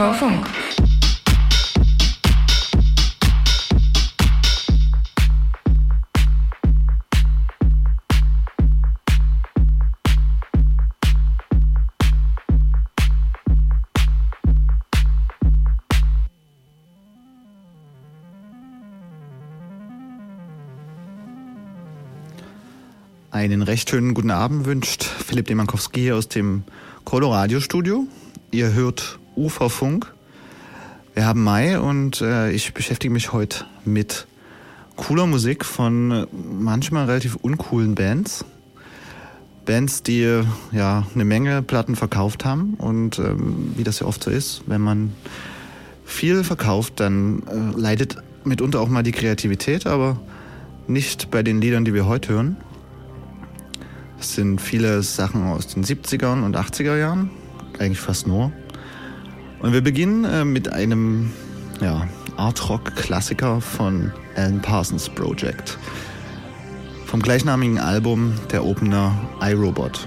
Funk. Einen recht schönen guten Abend wünscht Philipp Demankowski aus dem Colorado Studio. Ihr hört Uferfunk. Wir haben Mai und äh, ich beschäftige mich heute mit cooler Musik von äh, manchmal relativ uncoolen Bands. Bands, die ja eine Menge Platten verkauft haben und ähm, wie das ja oft so ist, wenn man viel verkauft, dann äh, leidet mitunter auch mal die Kreativität, aber nicht bei den Liedern, die wir heute hören. Es sind viele Sachen aus den 70er und 80er Jahren, eigentlich fast nur. Und wir beginnen äh, mit einem ja, Art-Rock-Klassiker von Alan Parsons Project. Vom gleichnamigen Album der Opener iRobot.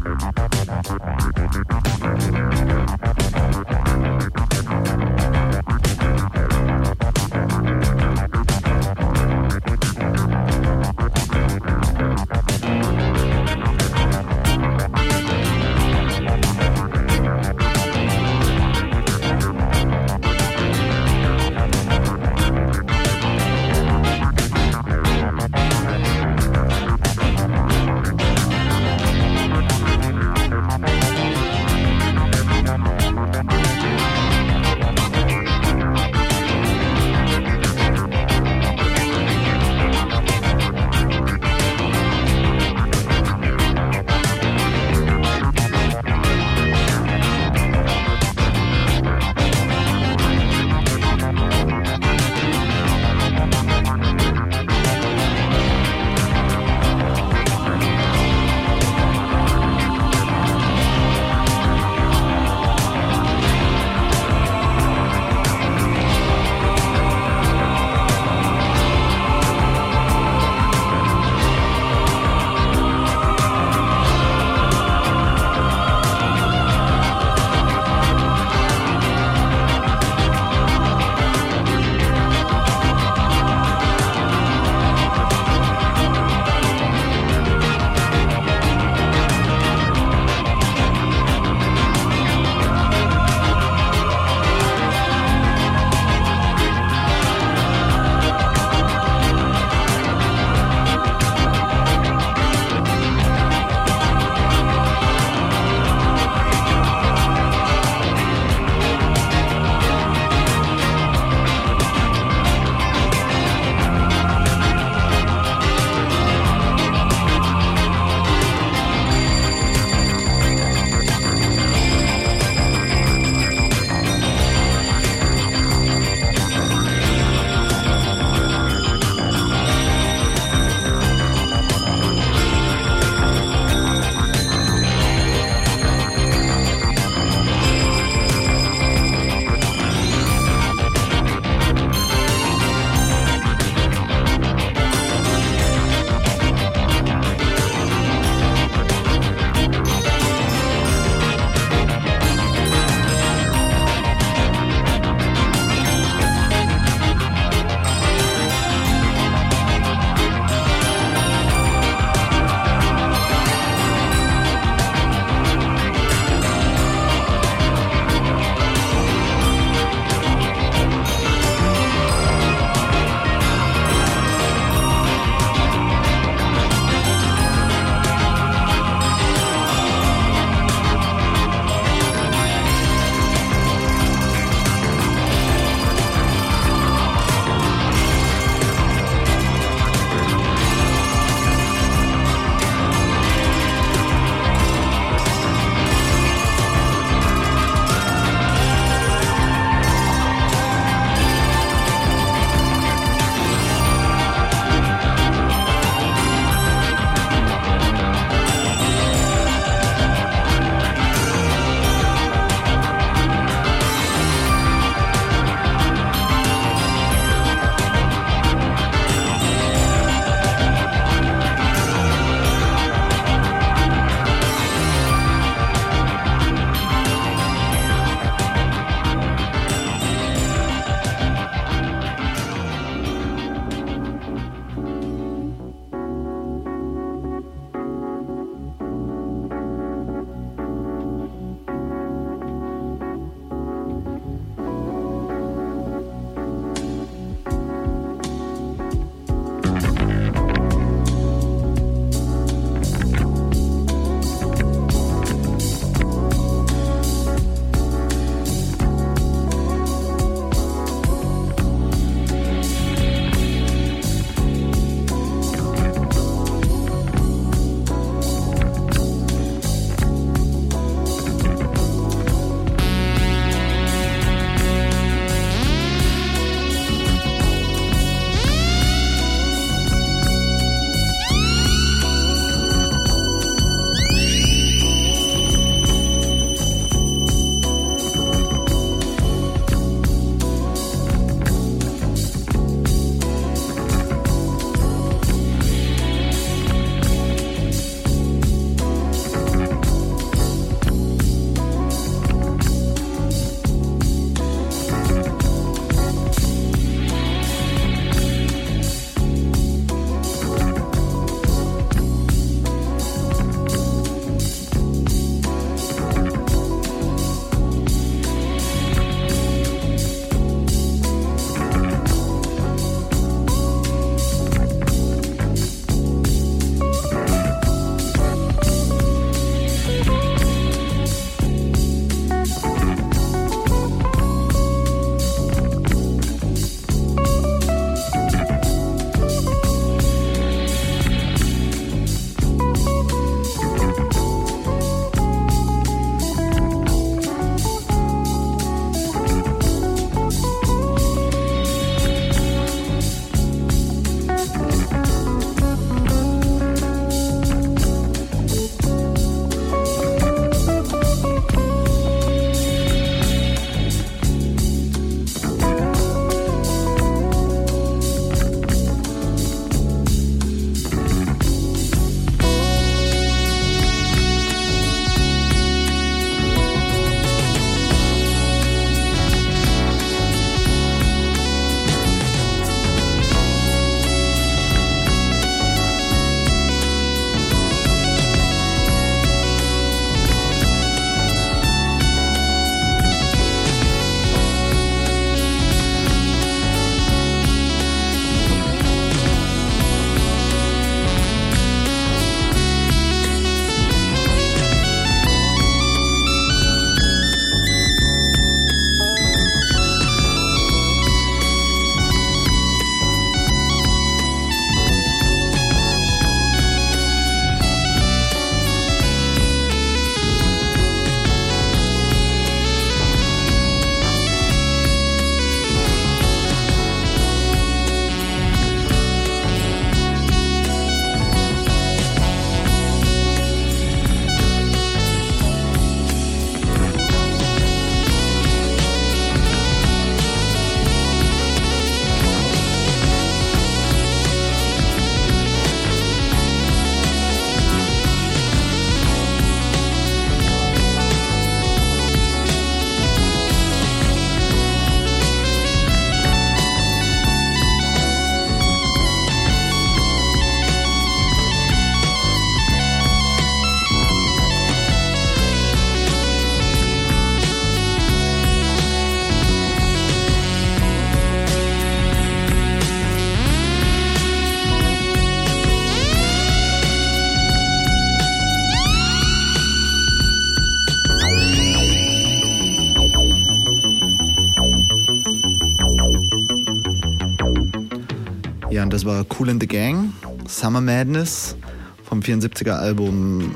Cool in the Gang, Summer Madness vom 74er Album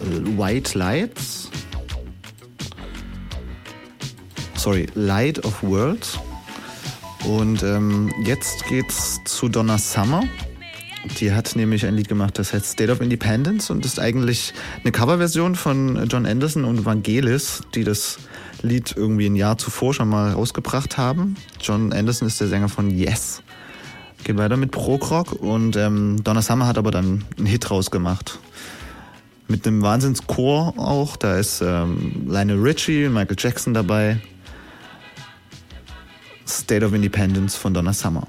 äh, White Lights. Sorry, Light of Worlds. Und ähm, jetzt geht's zu Donna Summer. Die hat nämlich ein Lied gemacht, das heißt State of Independence und ist eigentlich eine Coverversion von John Anderson und Vangelis, die das Lied irgendwie ein Jahr zuvor schon mal rausgebracht haben. John Anderson ist der Sänger von Yes. Geht weiter mit Prog-Rock und ähm, Donna Summer hat aber dann einen Hit rausgemacht. Mit einem Wahnsinnschor auch. Da ist ähm, Lionel Richie, Michael Jackson dabei. State of Independence von Donna Summer.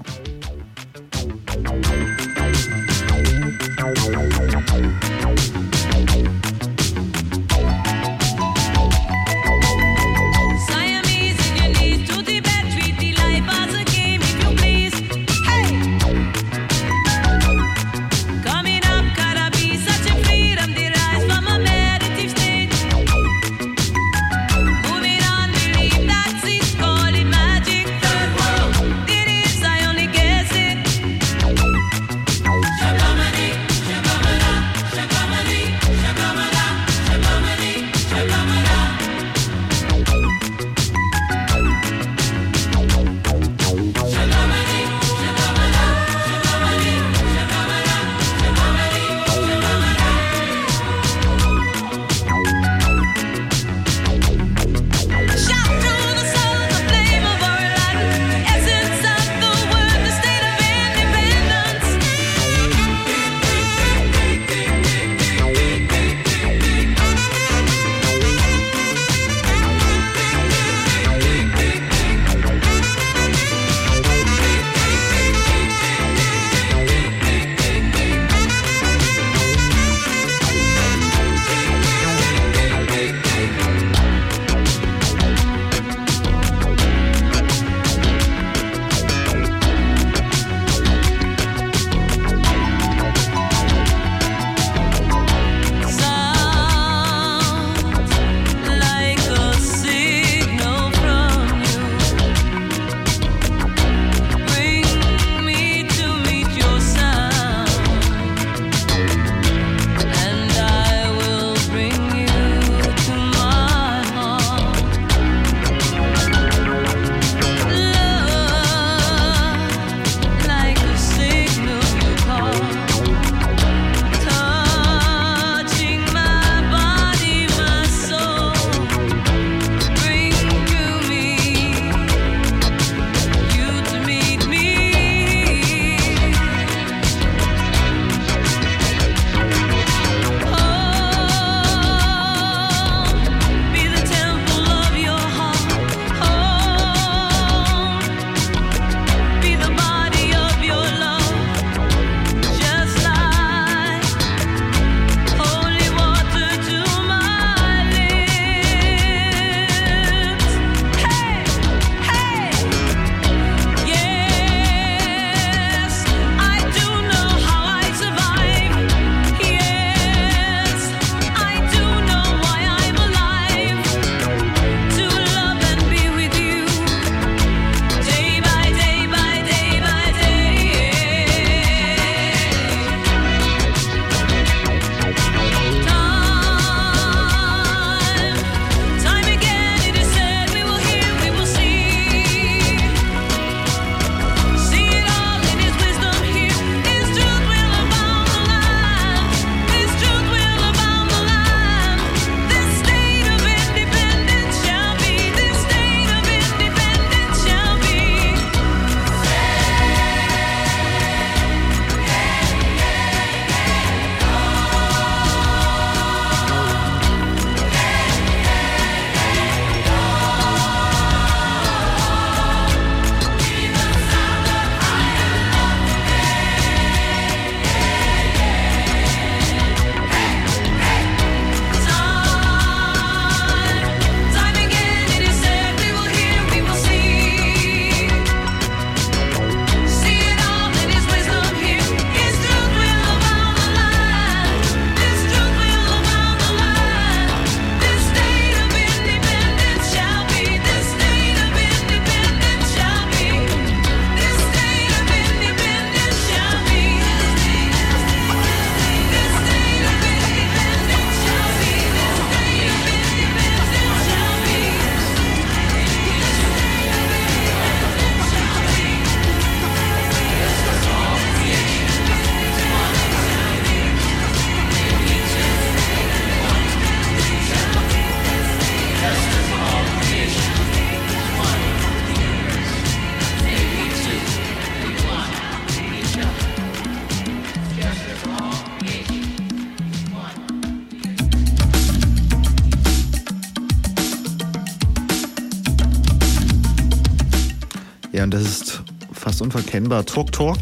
Unverkennbar. Talk Talk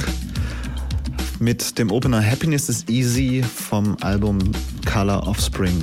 mit dem Opener Happiness is Easy vom Album Color of Spring.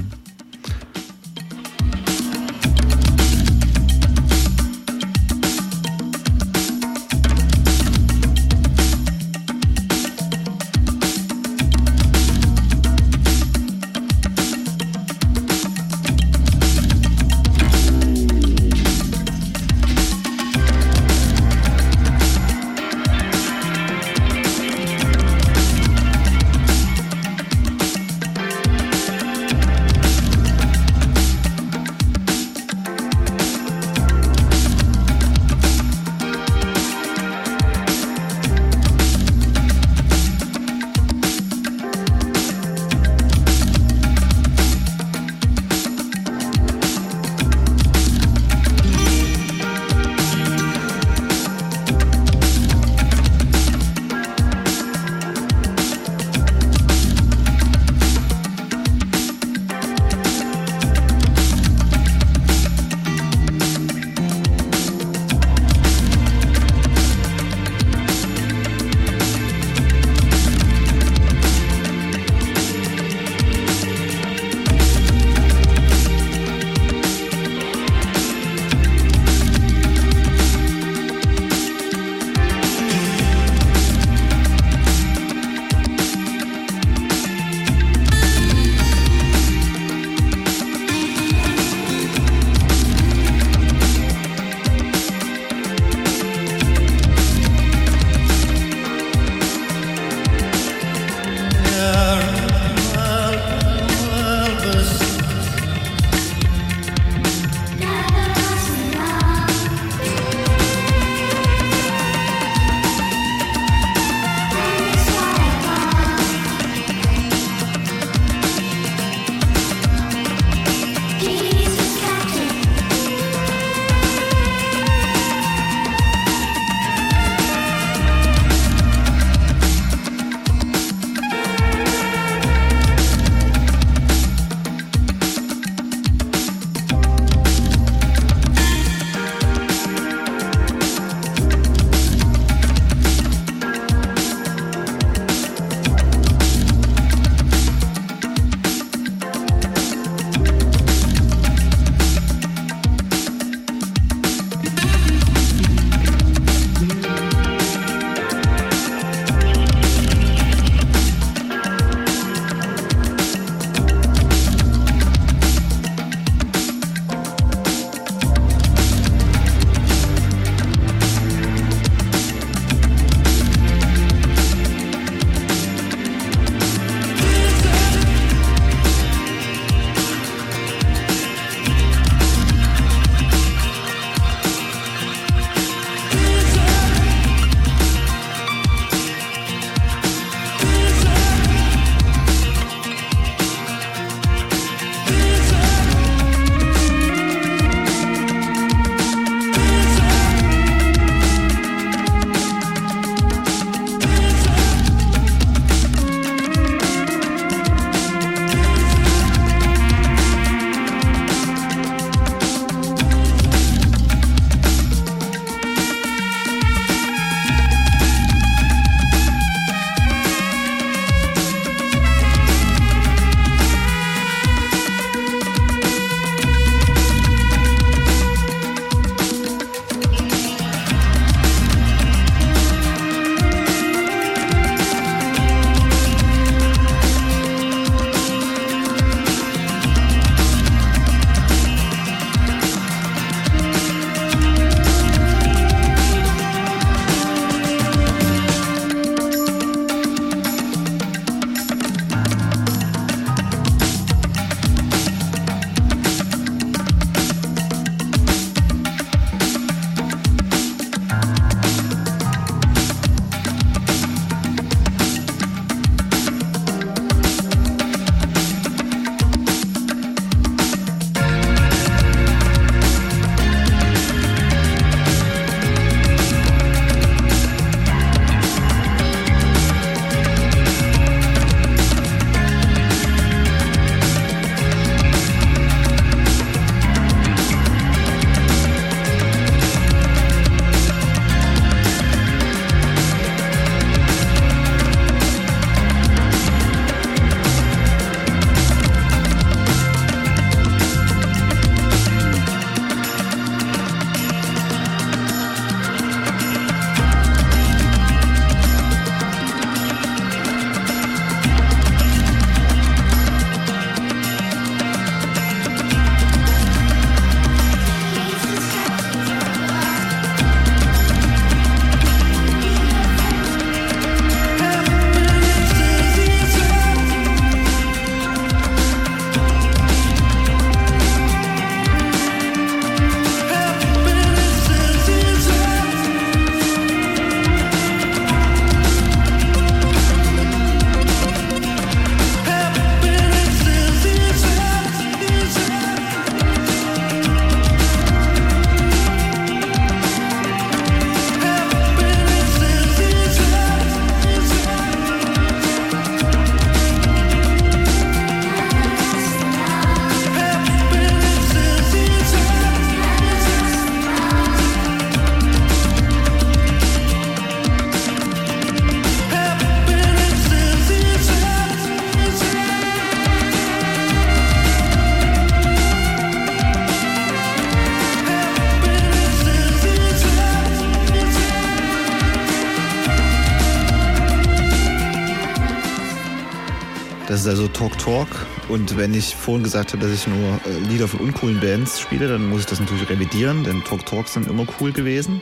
Talk Talk. Und wenn ich vorhin gesagt habe, dass ich nur äh, Lieder von uncoolen Bands spiele, dann muss ich das natürlich revidieren, denn Talk Talk sind immer cool gewesen.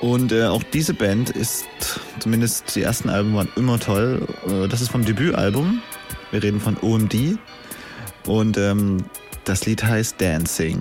Und äh, auch diese Band ist, zumindest die ersten Alben waren immer toll. Äh, das ist vom Debütalbum. Wir reden von OMD. Und ähm, das Lied heißt Dancing.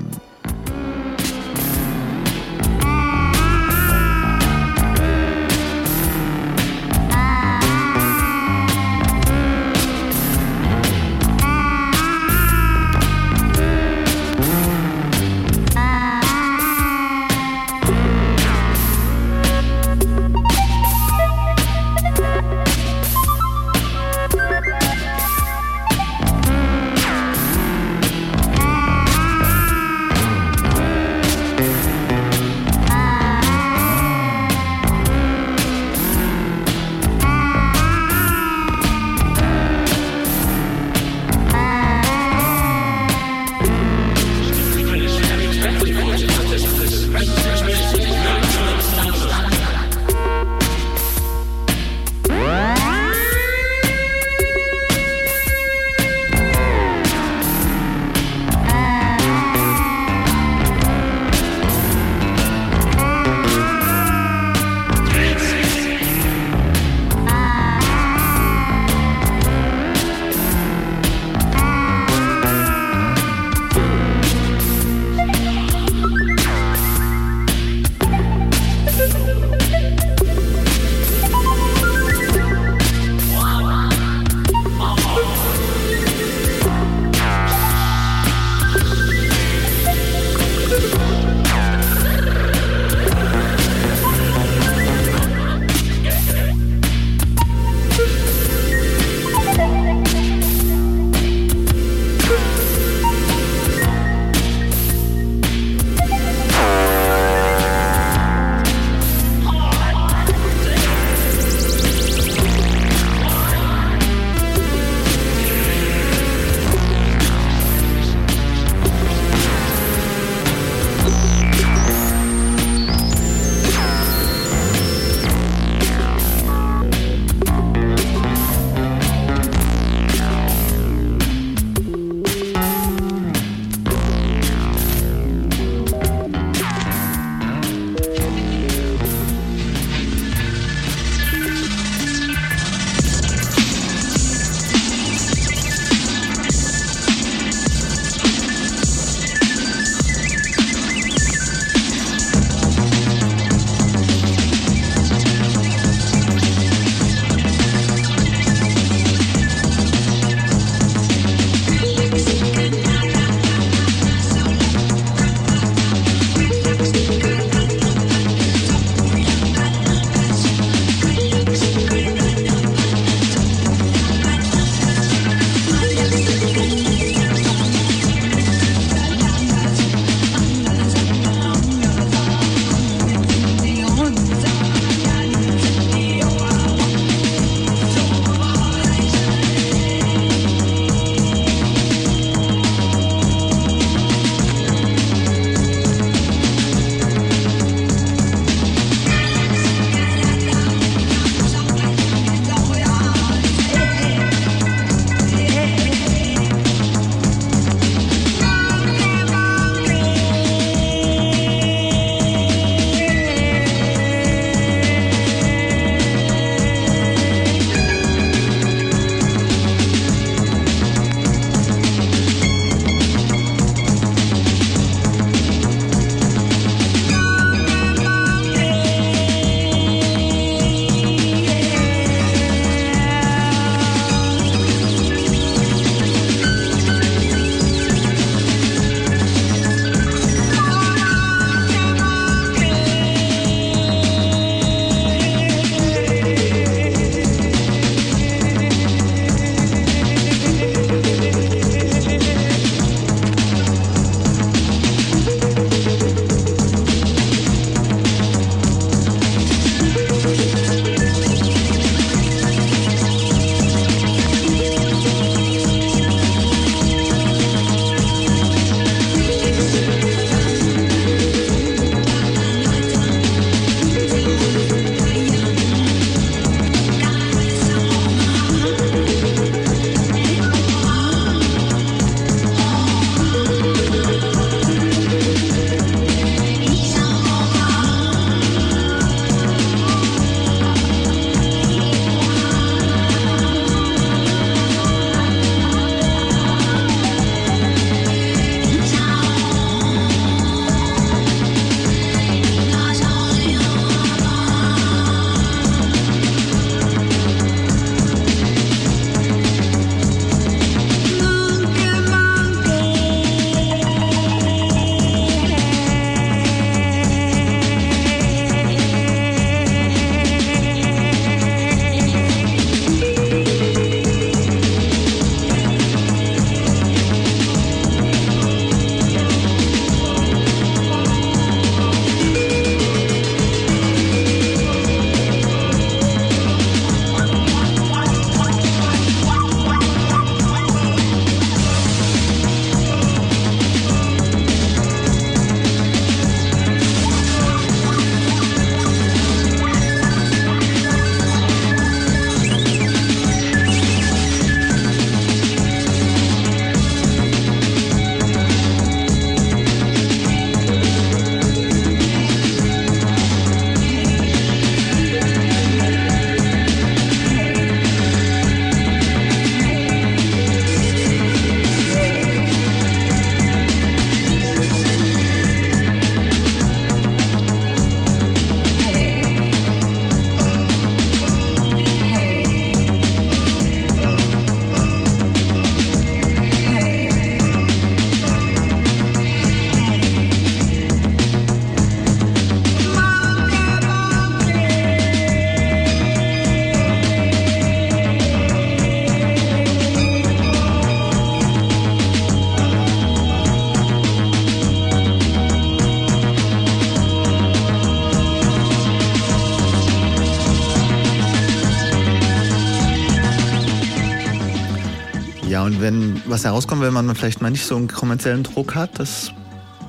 Was herauskommt, wenn man vielleicht mal nicht so einen kommerziellen Druck hat, das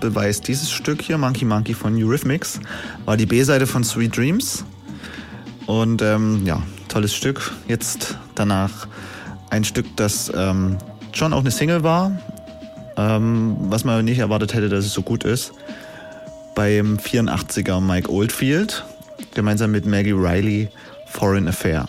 beweist dieses Stück hier, Monkey Monkey von Eurythmics, war die B-Seite von Sweet Dreams. Und ähm, ja, tolles Stück. Jetzt danach ein Stück, das ähm, schon auch eine Single war, ähm, was man nicht erwartet hätte, dass es so gut ist. Beim 84er Mike Oldfield, gemeinsam mit Maggie Riley, Foreign Affair.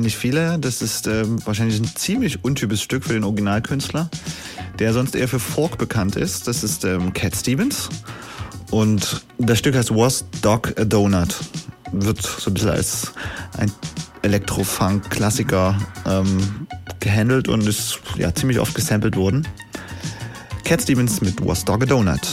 Wahrscheinlich viele. Das ist ähm, wahrscheinlich ein ziemlich untypisches Stück für den Originalkünstler, der sonst eher für Folk bekannt ist. Das ist ähm, Cat Stevens. Und das Stück heißt Was Dog a Donut. Wird so ein bisschen als ein Elektrofunk-Klassiker ähm, gehandelt und ist ja ziemlich oft gesampelt worden. Cat Stevens mit Was Dog a Donut.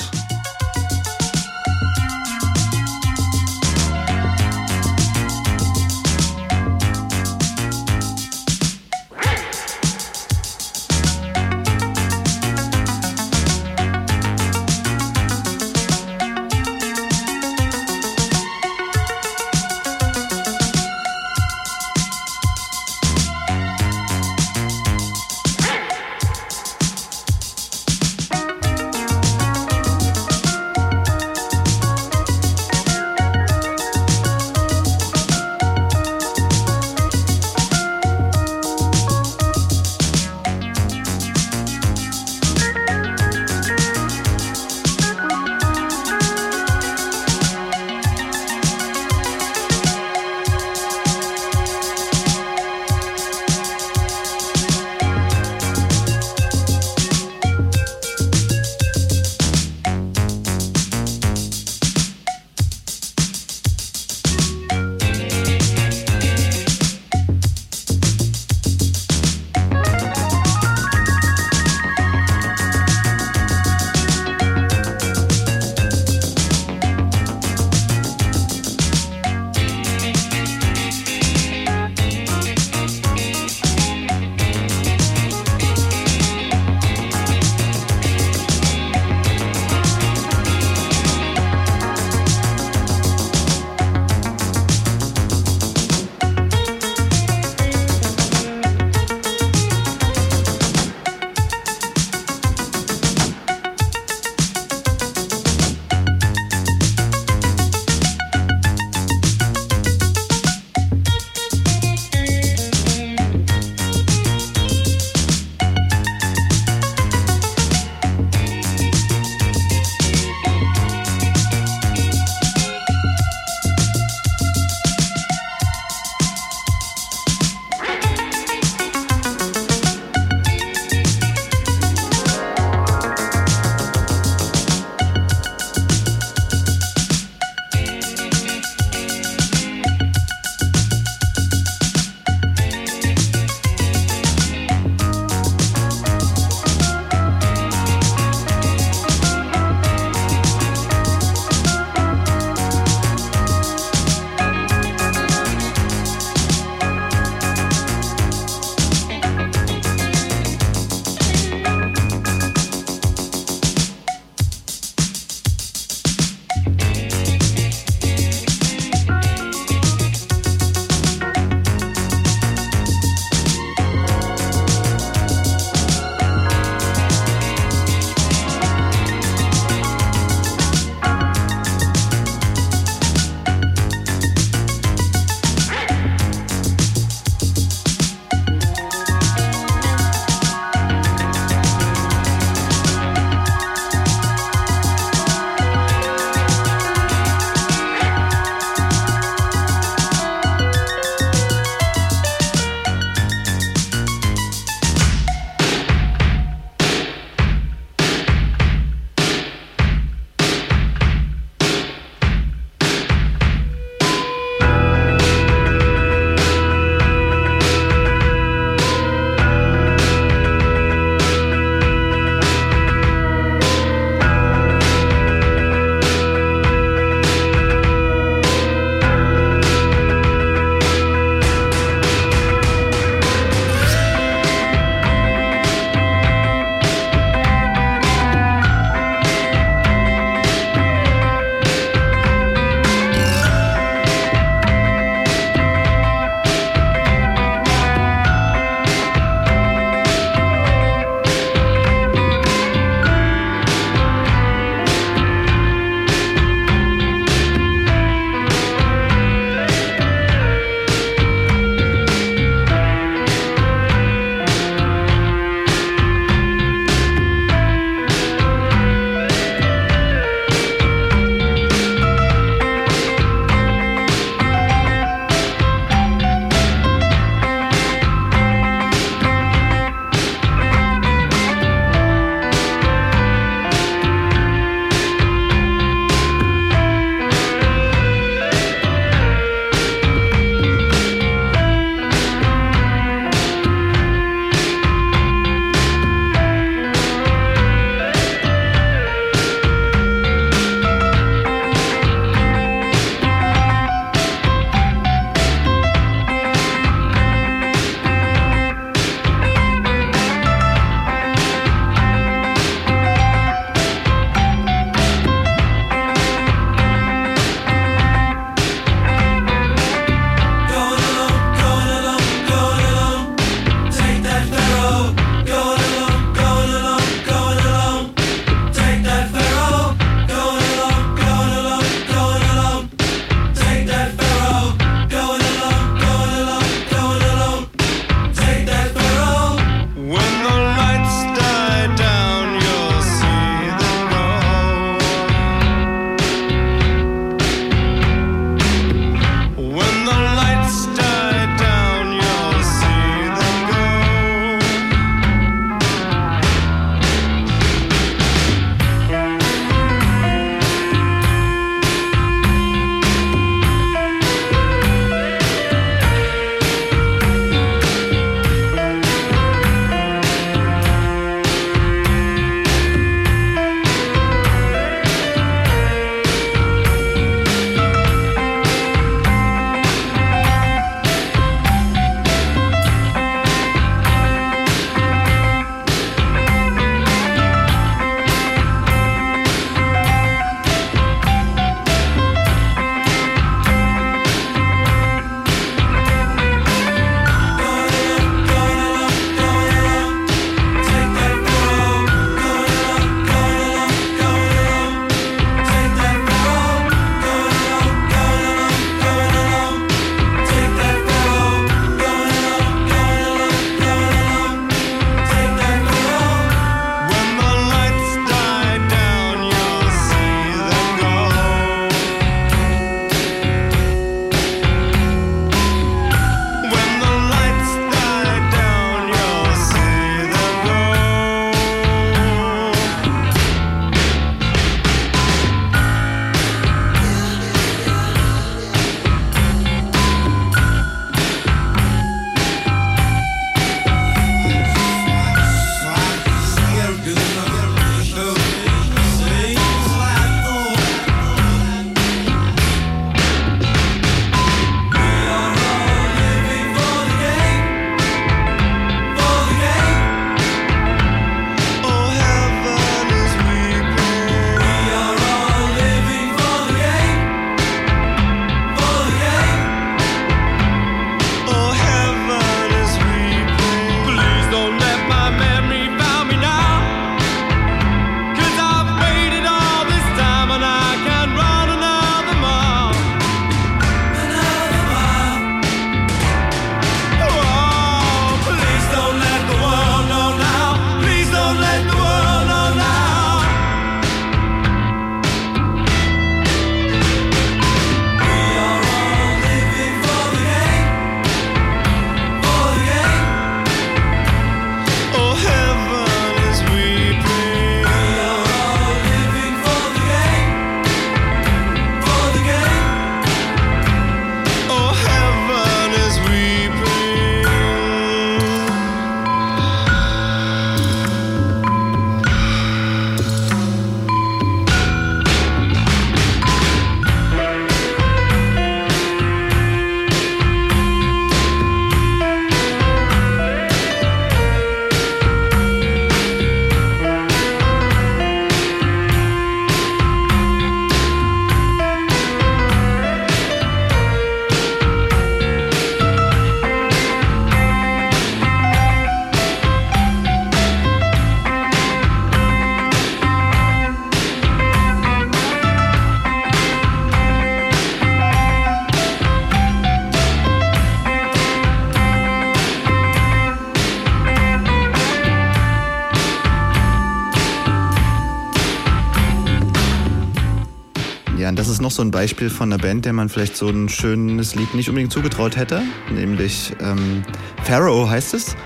Noch so ein Beispiel von einer Band, der man vielleicht so ein schönes Lied nicht unbedingt zugetraut hätte. Nämlich ähm, Pharaoh heißt es.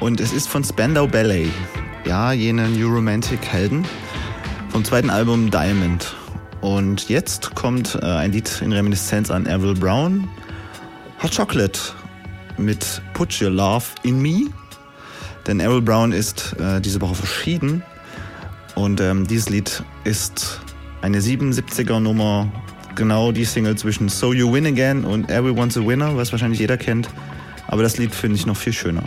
Und es ist von Spandau Ballet. Ja, jene New Romantic Helden. Vom zweiten Album Diamond. Und jetzt kommt äh, ein Lied in Reminiszenz an Avril Brown. Hot Chocolate mit Put Your Love in Me. Denn Errol Brown ist äh, diese Woche verschieden. Und ähm, dieses Lied ist eine 77er Nummer, genau die Single zwischen So You Win Again und Everyone's a Winner, was wahrscheinlich jeder kennt. Aber das Lied finde ich noch viel schöner.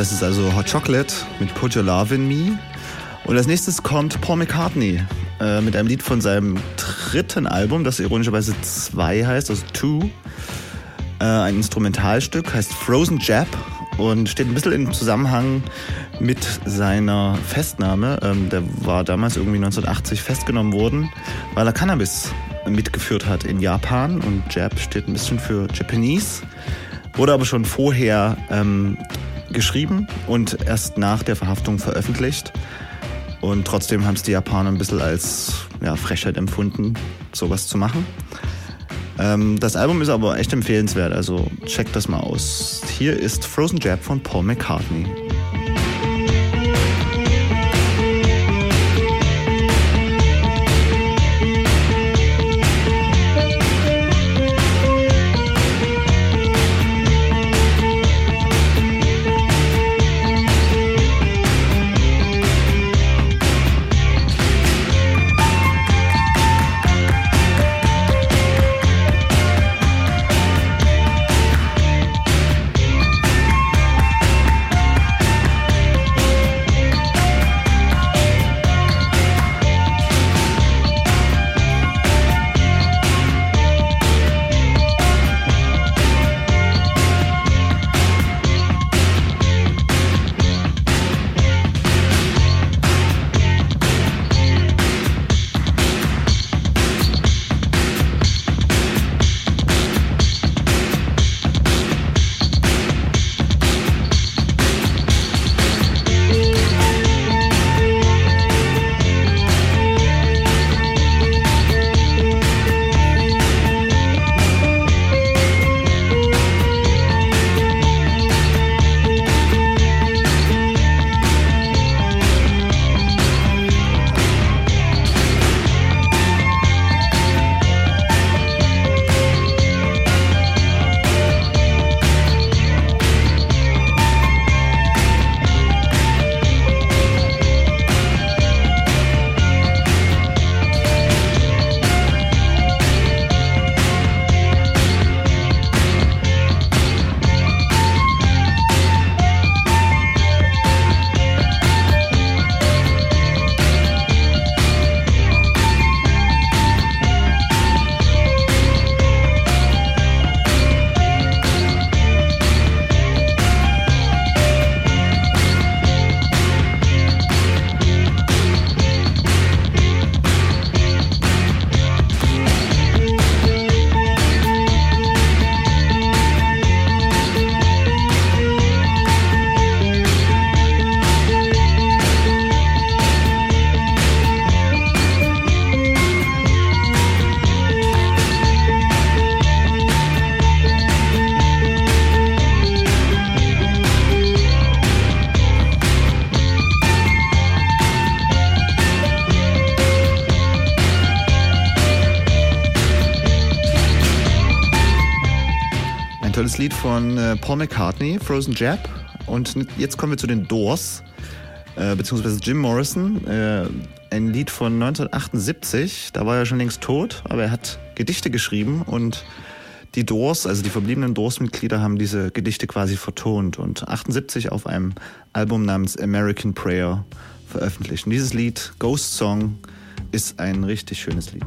Das ist also Hot Chocolate mit Put Your Love in Me. Und als nächstes kommt Paul McCartney äh, mit einem Lied von seinem dritten Album, das ironischerweise 2 heißt, also Two. Äh, ein Instrumentalstück, heißt Frozen Jab und steht ein bisschen im Zusammenhang mit seiner Festnahme. Ähm, der war damals irgendwie 1980 festgenommen worden, weil er Cannabis mitgeführt hat in Japan und Jab steht ein bisschen für Japanese, wurde aber schon vorher ähm, geschrieben und erst nach der Verhaftung veröffentlicht. Und trotzdem haben es die Japaner ein bisschen als ja, Frechheit empfunden, sowas zu machen. Ähm, das Album ist aber echt empfehlenswert, also checkt das mal aus. Hier ist Frozen Jab von Paul McCartney. Von äh, Paul McCartney, Frozen Jab. Und jetzt kommen wir zu den Doors, äh, beziehungsweise Jim Morrison. Äh, ein Lied von 1978. Da war er schon längst tot, aber er hat Gedichte geschrieben und die Doors, also die verbliebenen Doors-Mitglieder, haben diese Gedichte quasi vertont und 78 auf einem Album namens American Prayer veröffentlicht. Und dieses Lied, Ghost Song, ist ein richtig schönes Lied.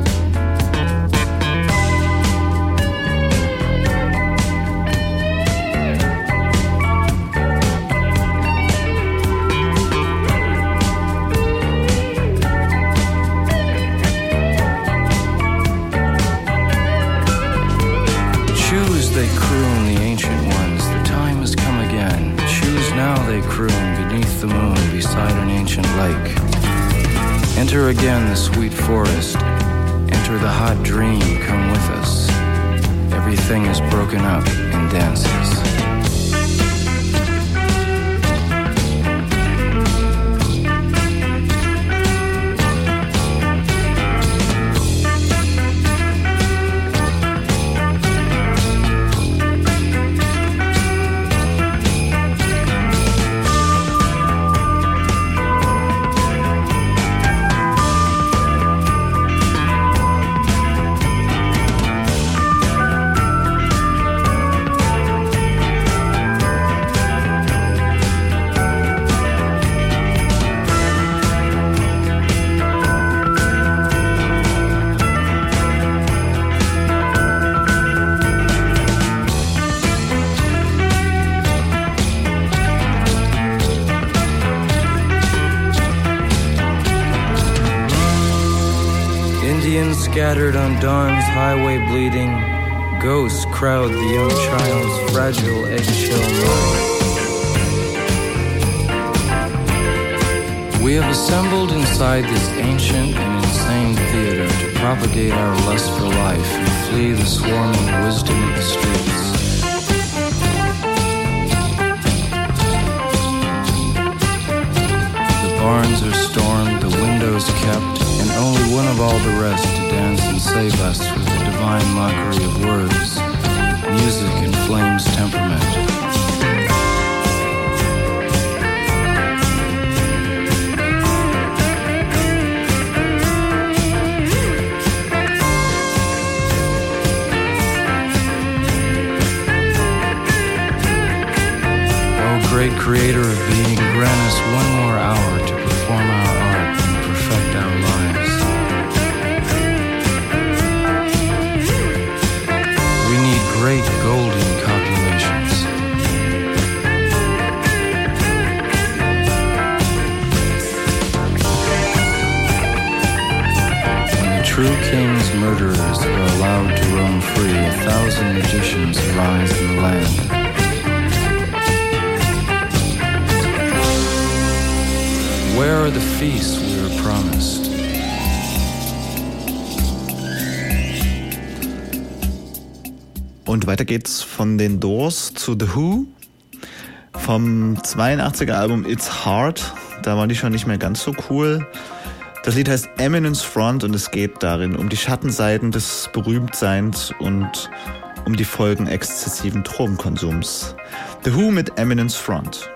Enter again the sweet forest. Enter the hot dream, come with us. Everything is broken up and dances. Scattered on dawn's highway bleeding. Ghosts crowd the young child's fragile eggshell mind. We have assembled inside this ancient and insane theater to propagate our lust for life and flee the swarming wisdom of the streets. The barns are stormed, the windows kept, and only one of all the rest to dance and save us with the divine mockery of words, music and flames temperament. Great creator of being, grant us one weiter geht's von den Doors zu The Who. Vom 82er Album It's Hard. Da waren die schon nicht mehr ganz so cool. Das Lied heißt Eminence Front und es geht darin um die Schattenseiten des Berühmtseins und um die Folgen exzessiven Drogenkonsums. The Who mit Eminence Front.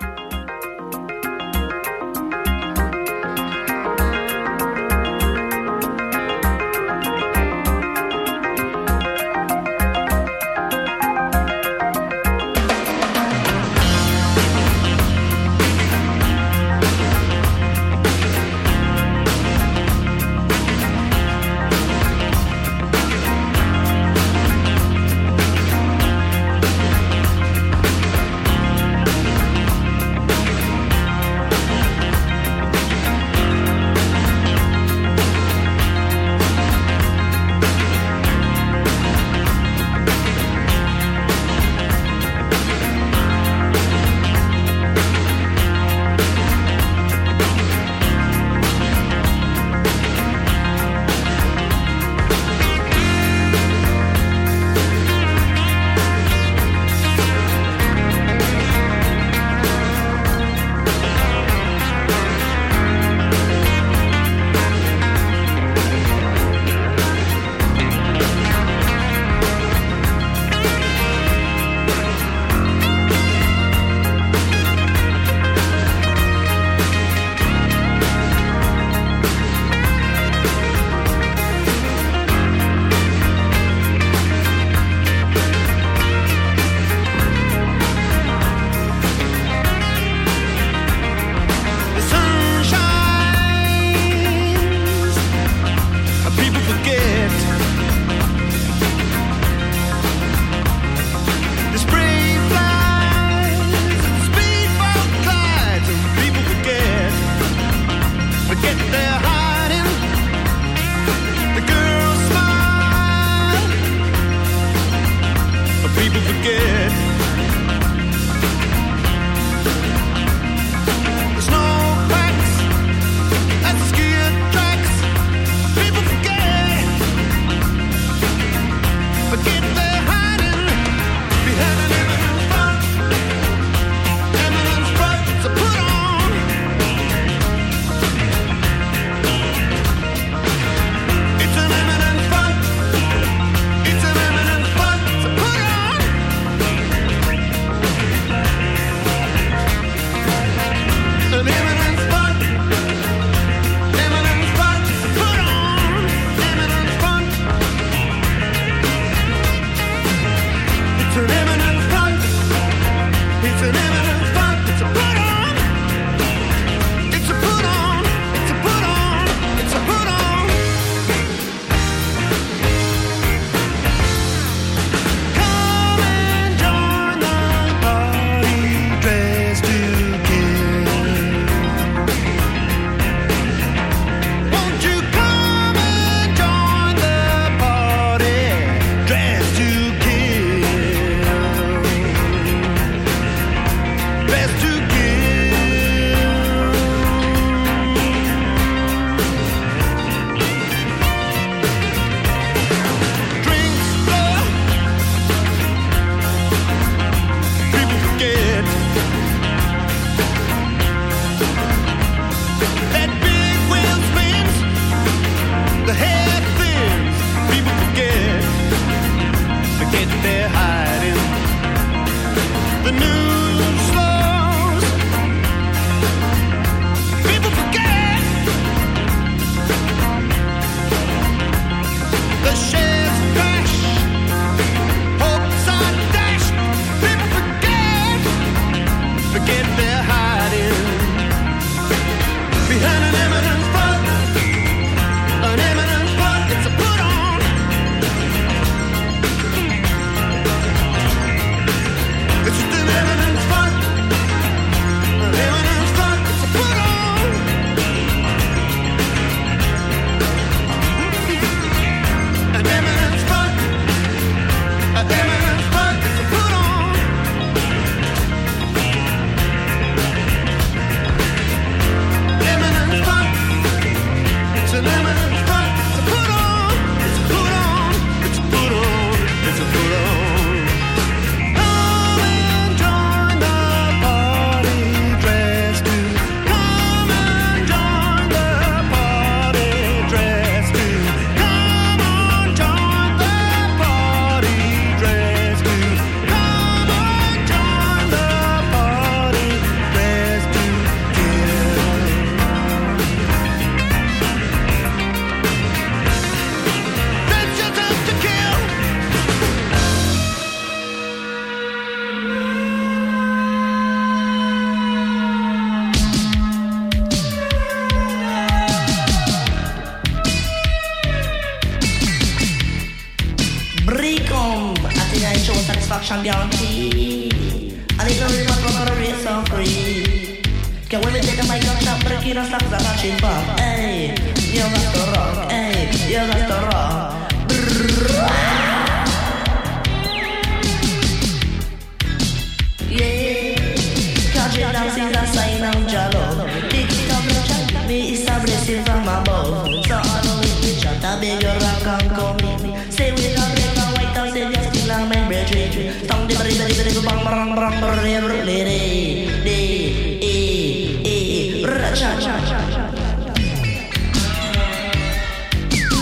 Cha.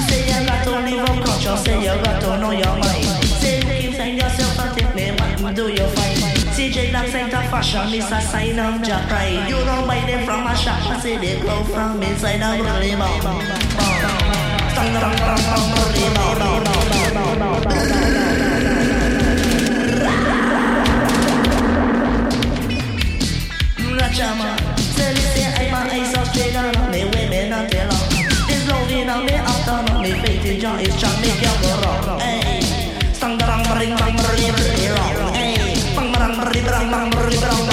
Say you got to live up culture, say you got to your mind. Say you find yourself and take me man, do your fine. CJ Black Center Fashion is a sign of your pride. You don't buy them from a shop, I say they grow from inside a really bomb. Bang, bang, bang, bang, really bomb, bomb, bomb, exhausted on me women on the lawn This lonely now me out on me fate in John is John me young girl Hey Sang darang maring rang maring rang rang Hey Pang marang maring rang rang rang rang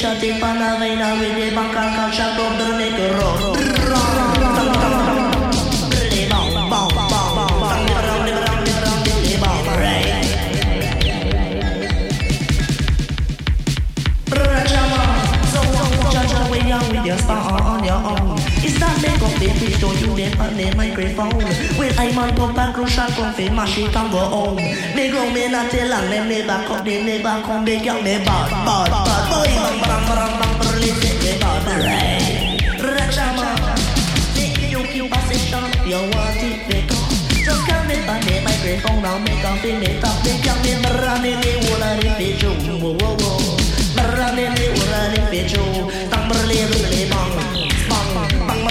Me chat the panavina with the bank don't you dare on the microphone. When I'm on top and crucial confirm, my shit can go home. They go me not tell and them me back up, they never come back up me bad, bad, bad. Boy, bang, bang, bang, bang, burly, take me bad, right. Rachama, make you keep position, you want it, they come. Just come me back the microphone, now make up in the top, they come me run in the wall of the pitch, whoa, whoa, whoa. Run in the wall of the pitch, tang burly, burly, bang,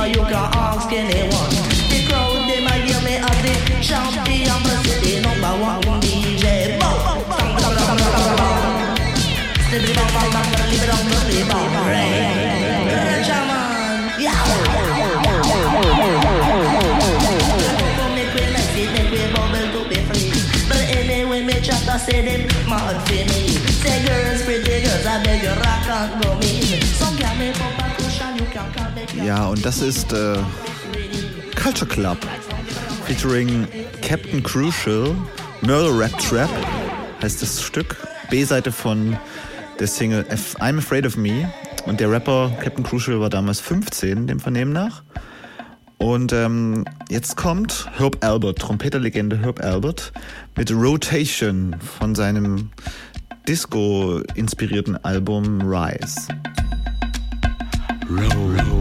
or you can ask anyone. The crowd, they might hear me as the champion, but city number one DJ. Just a say them mad for me. Say girls, pretty girls, I beg you rock and go in Some can make up Ja, und das ist äh, Culture Club featuring Captain Crucial, Murder Rap Trap heißt das Stück. B-Seite von der Single I'm Afraid of Me. Und der Rapper Captain Crucial war damals 15, dem Vernehmen nach. Und ähm, jetzt kommt Herb Albert, Trompeterlegende Herb Albert, mit Rotation von seinem Disco-inspirierten Album Rise. Rotation,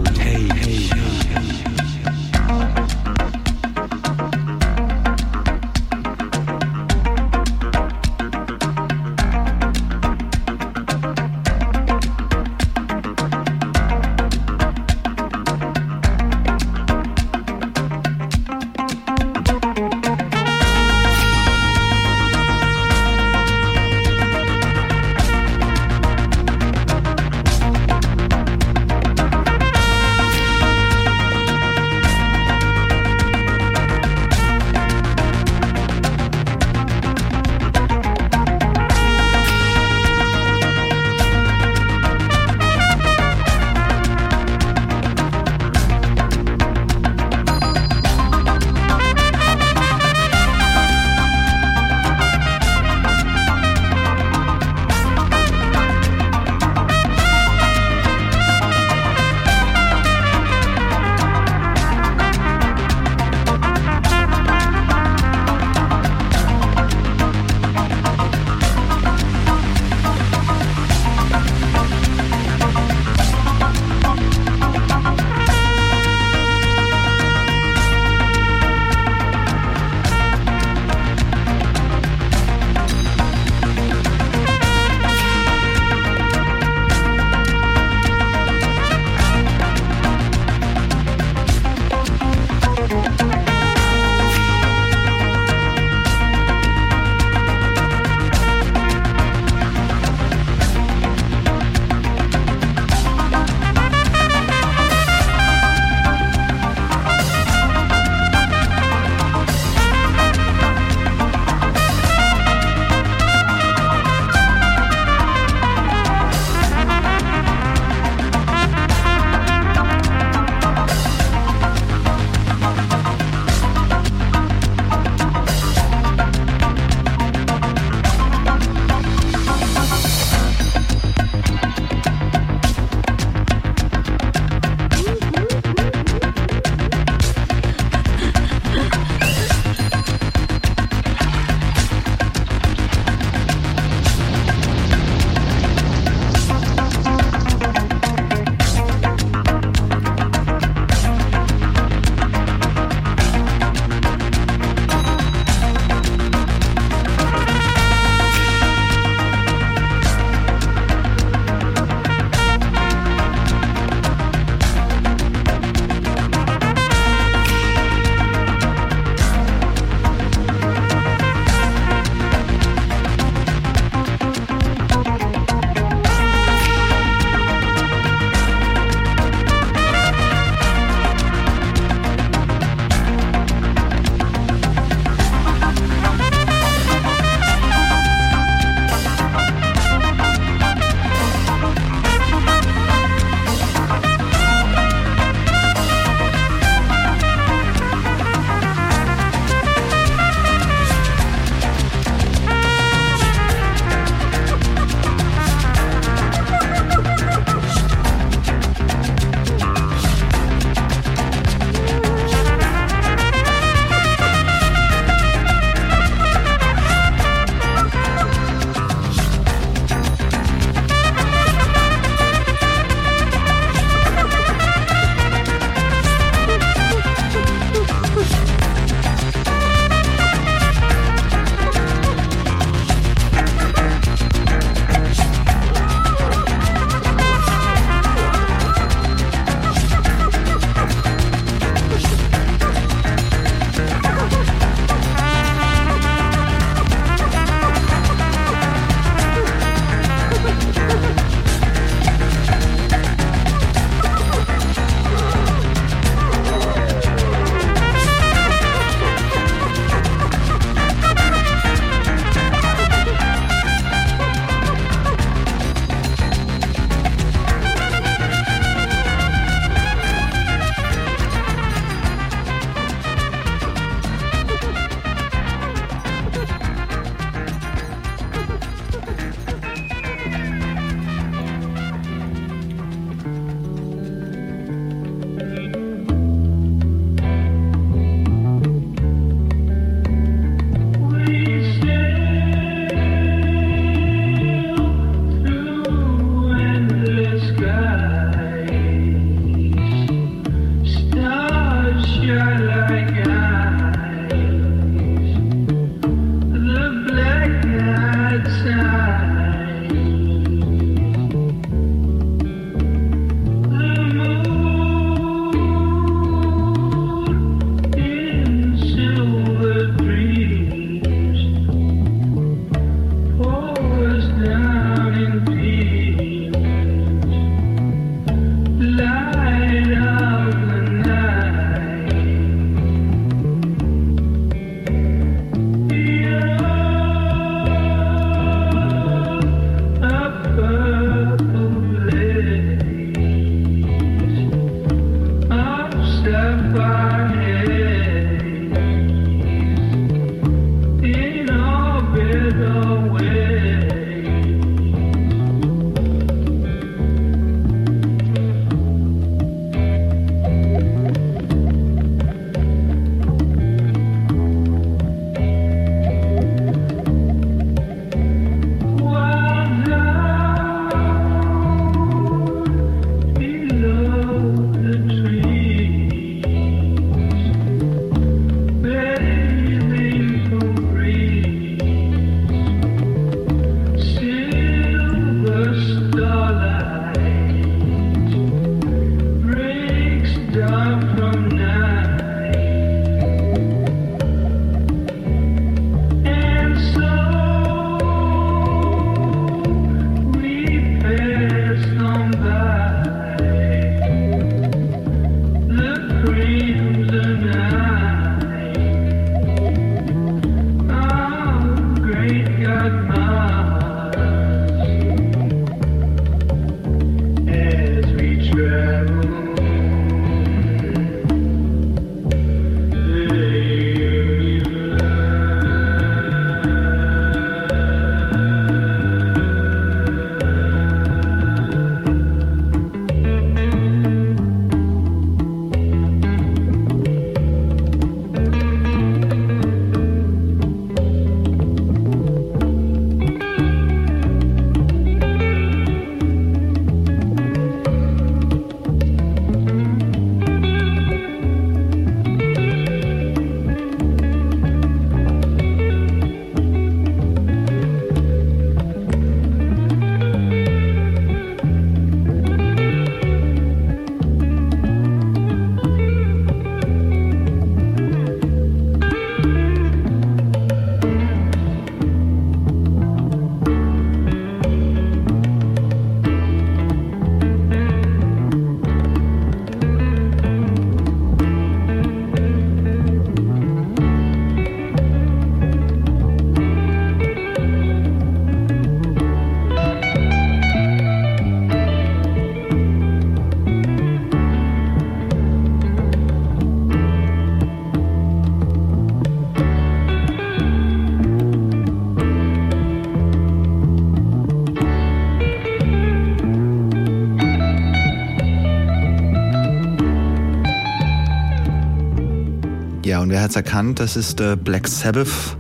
Hat's erkannt? Das ist äh, Black Sabbath,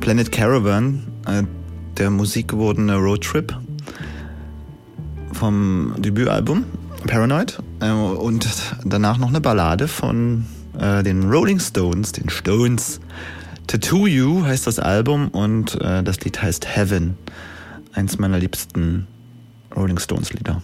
Planet Caravan, äh, der musikgewordene Roadtrip vom Debütalbum Paranoid äh, und danach noch eine Ballade von äh, den Rolling Stones, den Stones. Tattoo You heißt das Album und das Lied heißt Heaven, eins meiner liebsten Rolling Stones Lieder.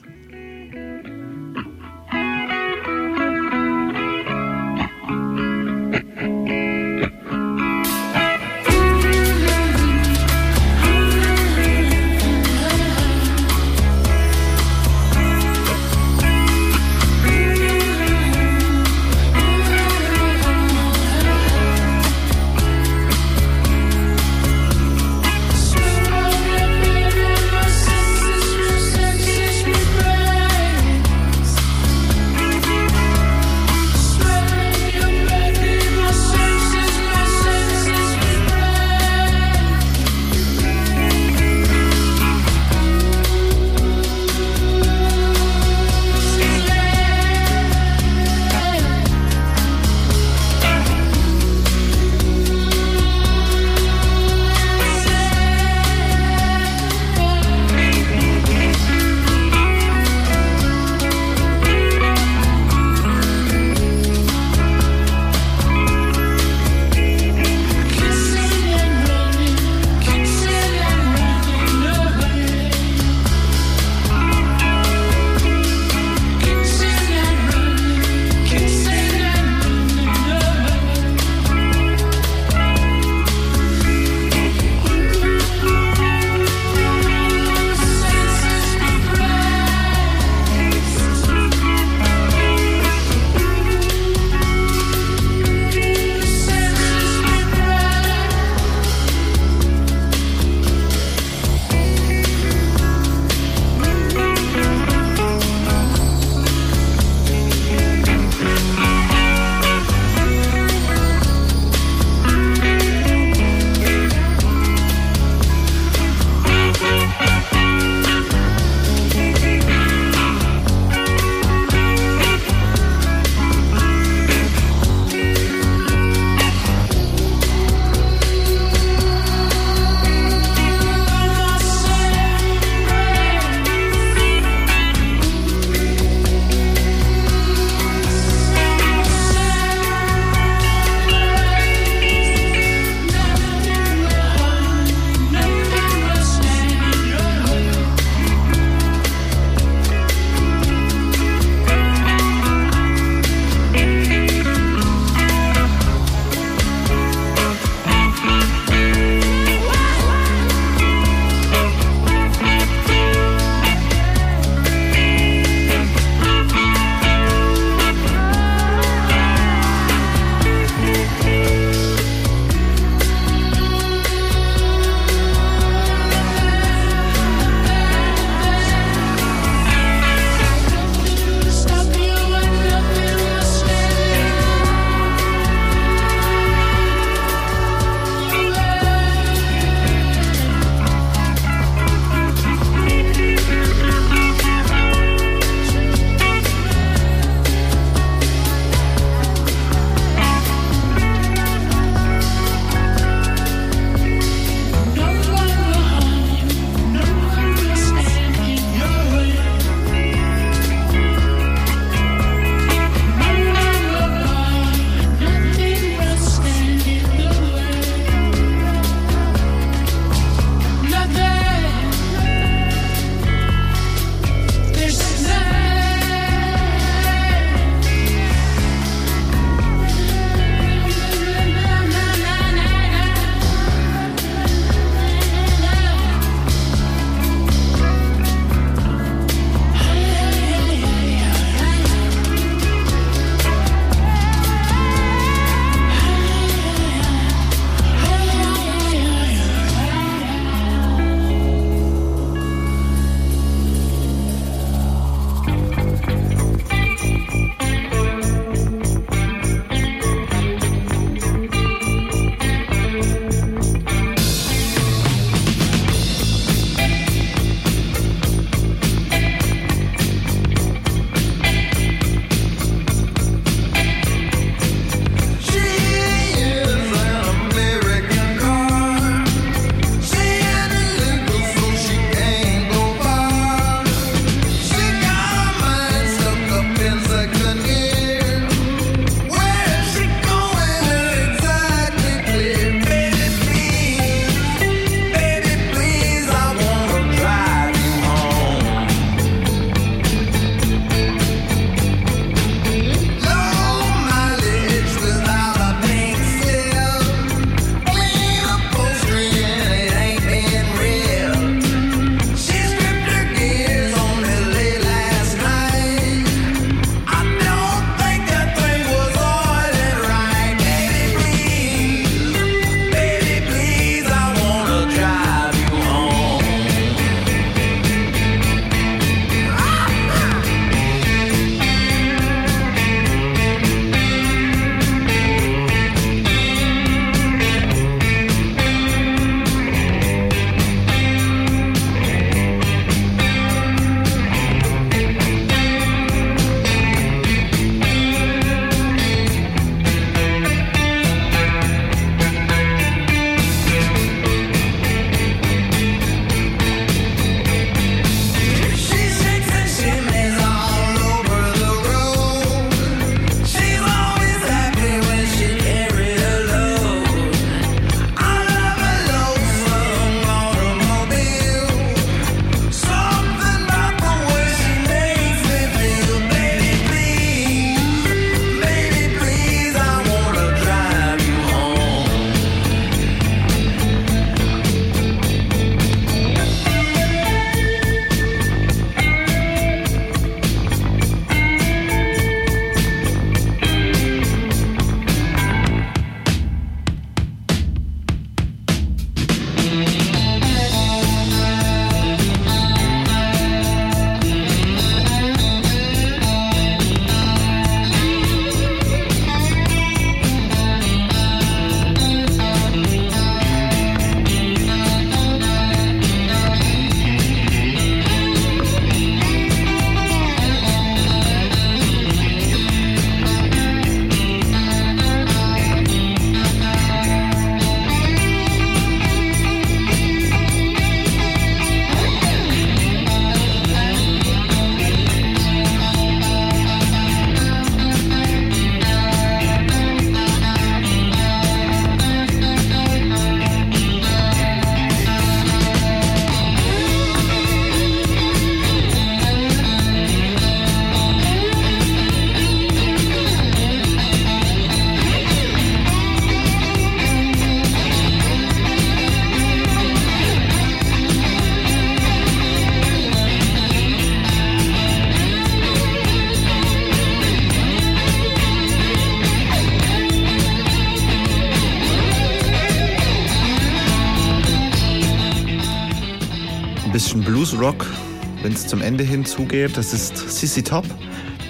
Es zum Ende hinzugeht. Das ist CC Top,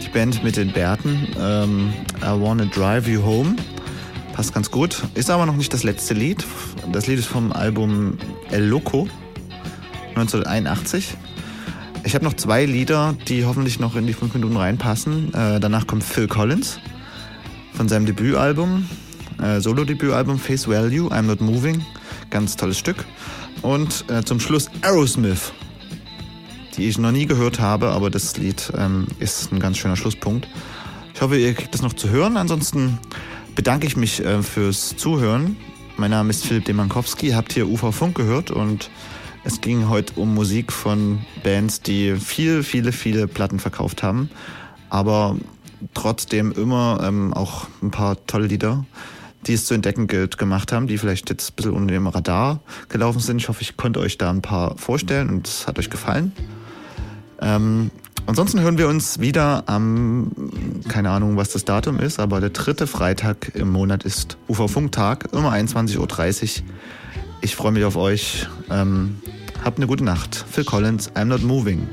die Band mit den Bärten. Ähm, I Wanna Drive You Home. Passt ganz gut. Ist aber noch nicht das letzte Lied. Das Lied ist vom Album El Loco 1981. Ich habe noch zwei Lieder, die hoffentlich noch in die fünf Minuten reinpassen. Äh, danach kommt Phil Collins von seinem Debütalbum, äh, Solo-Debütalbum Face Value, I'm Not Moving. Ganz tolles Stück. Und äh, zum Schluss Aerosmith, die ich noch nie gehört habe, aber das Lied ähm, ist ein ganz schöner Schlusspunkt. Ich hoffe, ihr kriegt das noch zu hören. Ansonsten bedanke ich mich äh, fürs Zuhören. Mein Name ist Philipp Demankowski, habt hier UV Funk gehört und es ging heute um Musik von Bands, die viel, viele, viele Platten verkauft haben, aber trotzdem immer ähm, auch ein paar tolle Lieder, die es zu entdecken gilt, gemacht haben, die vielleicht jetzt ein bisschen unter dem Radar gelaufen sind. Ich hoffe, ich konnte euch da ein paar vorstellen und es hat euch gefallen. Ähm, ansonsten hören wir uns wieder am, keine Ahnung, was das Datum ist, aber der dritte Freitag im Monat ist UV-Funktag, immer 21.30 Uhr. Ich freue mich auf euch. Ähm, habt eine gute Nacht. Phil Collins, I'm not moving.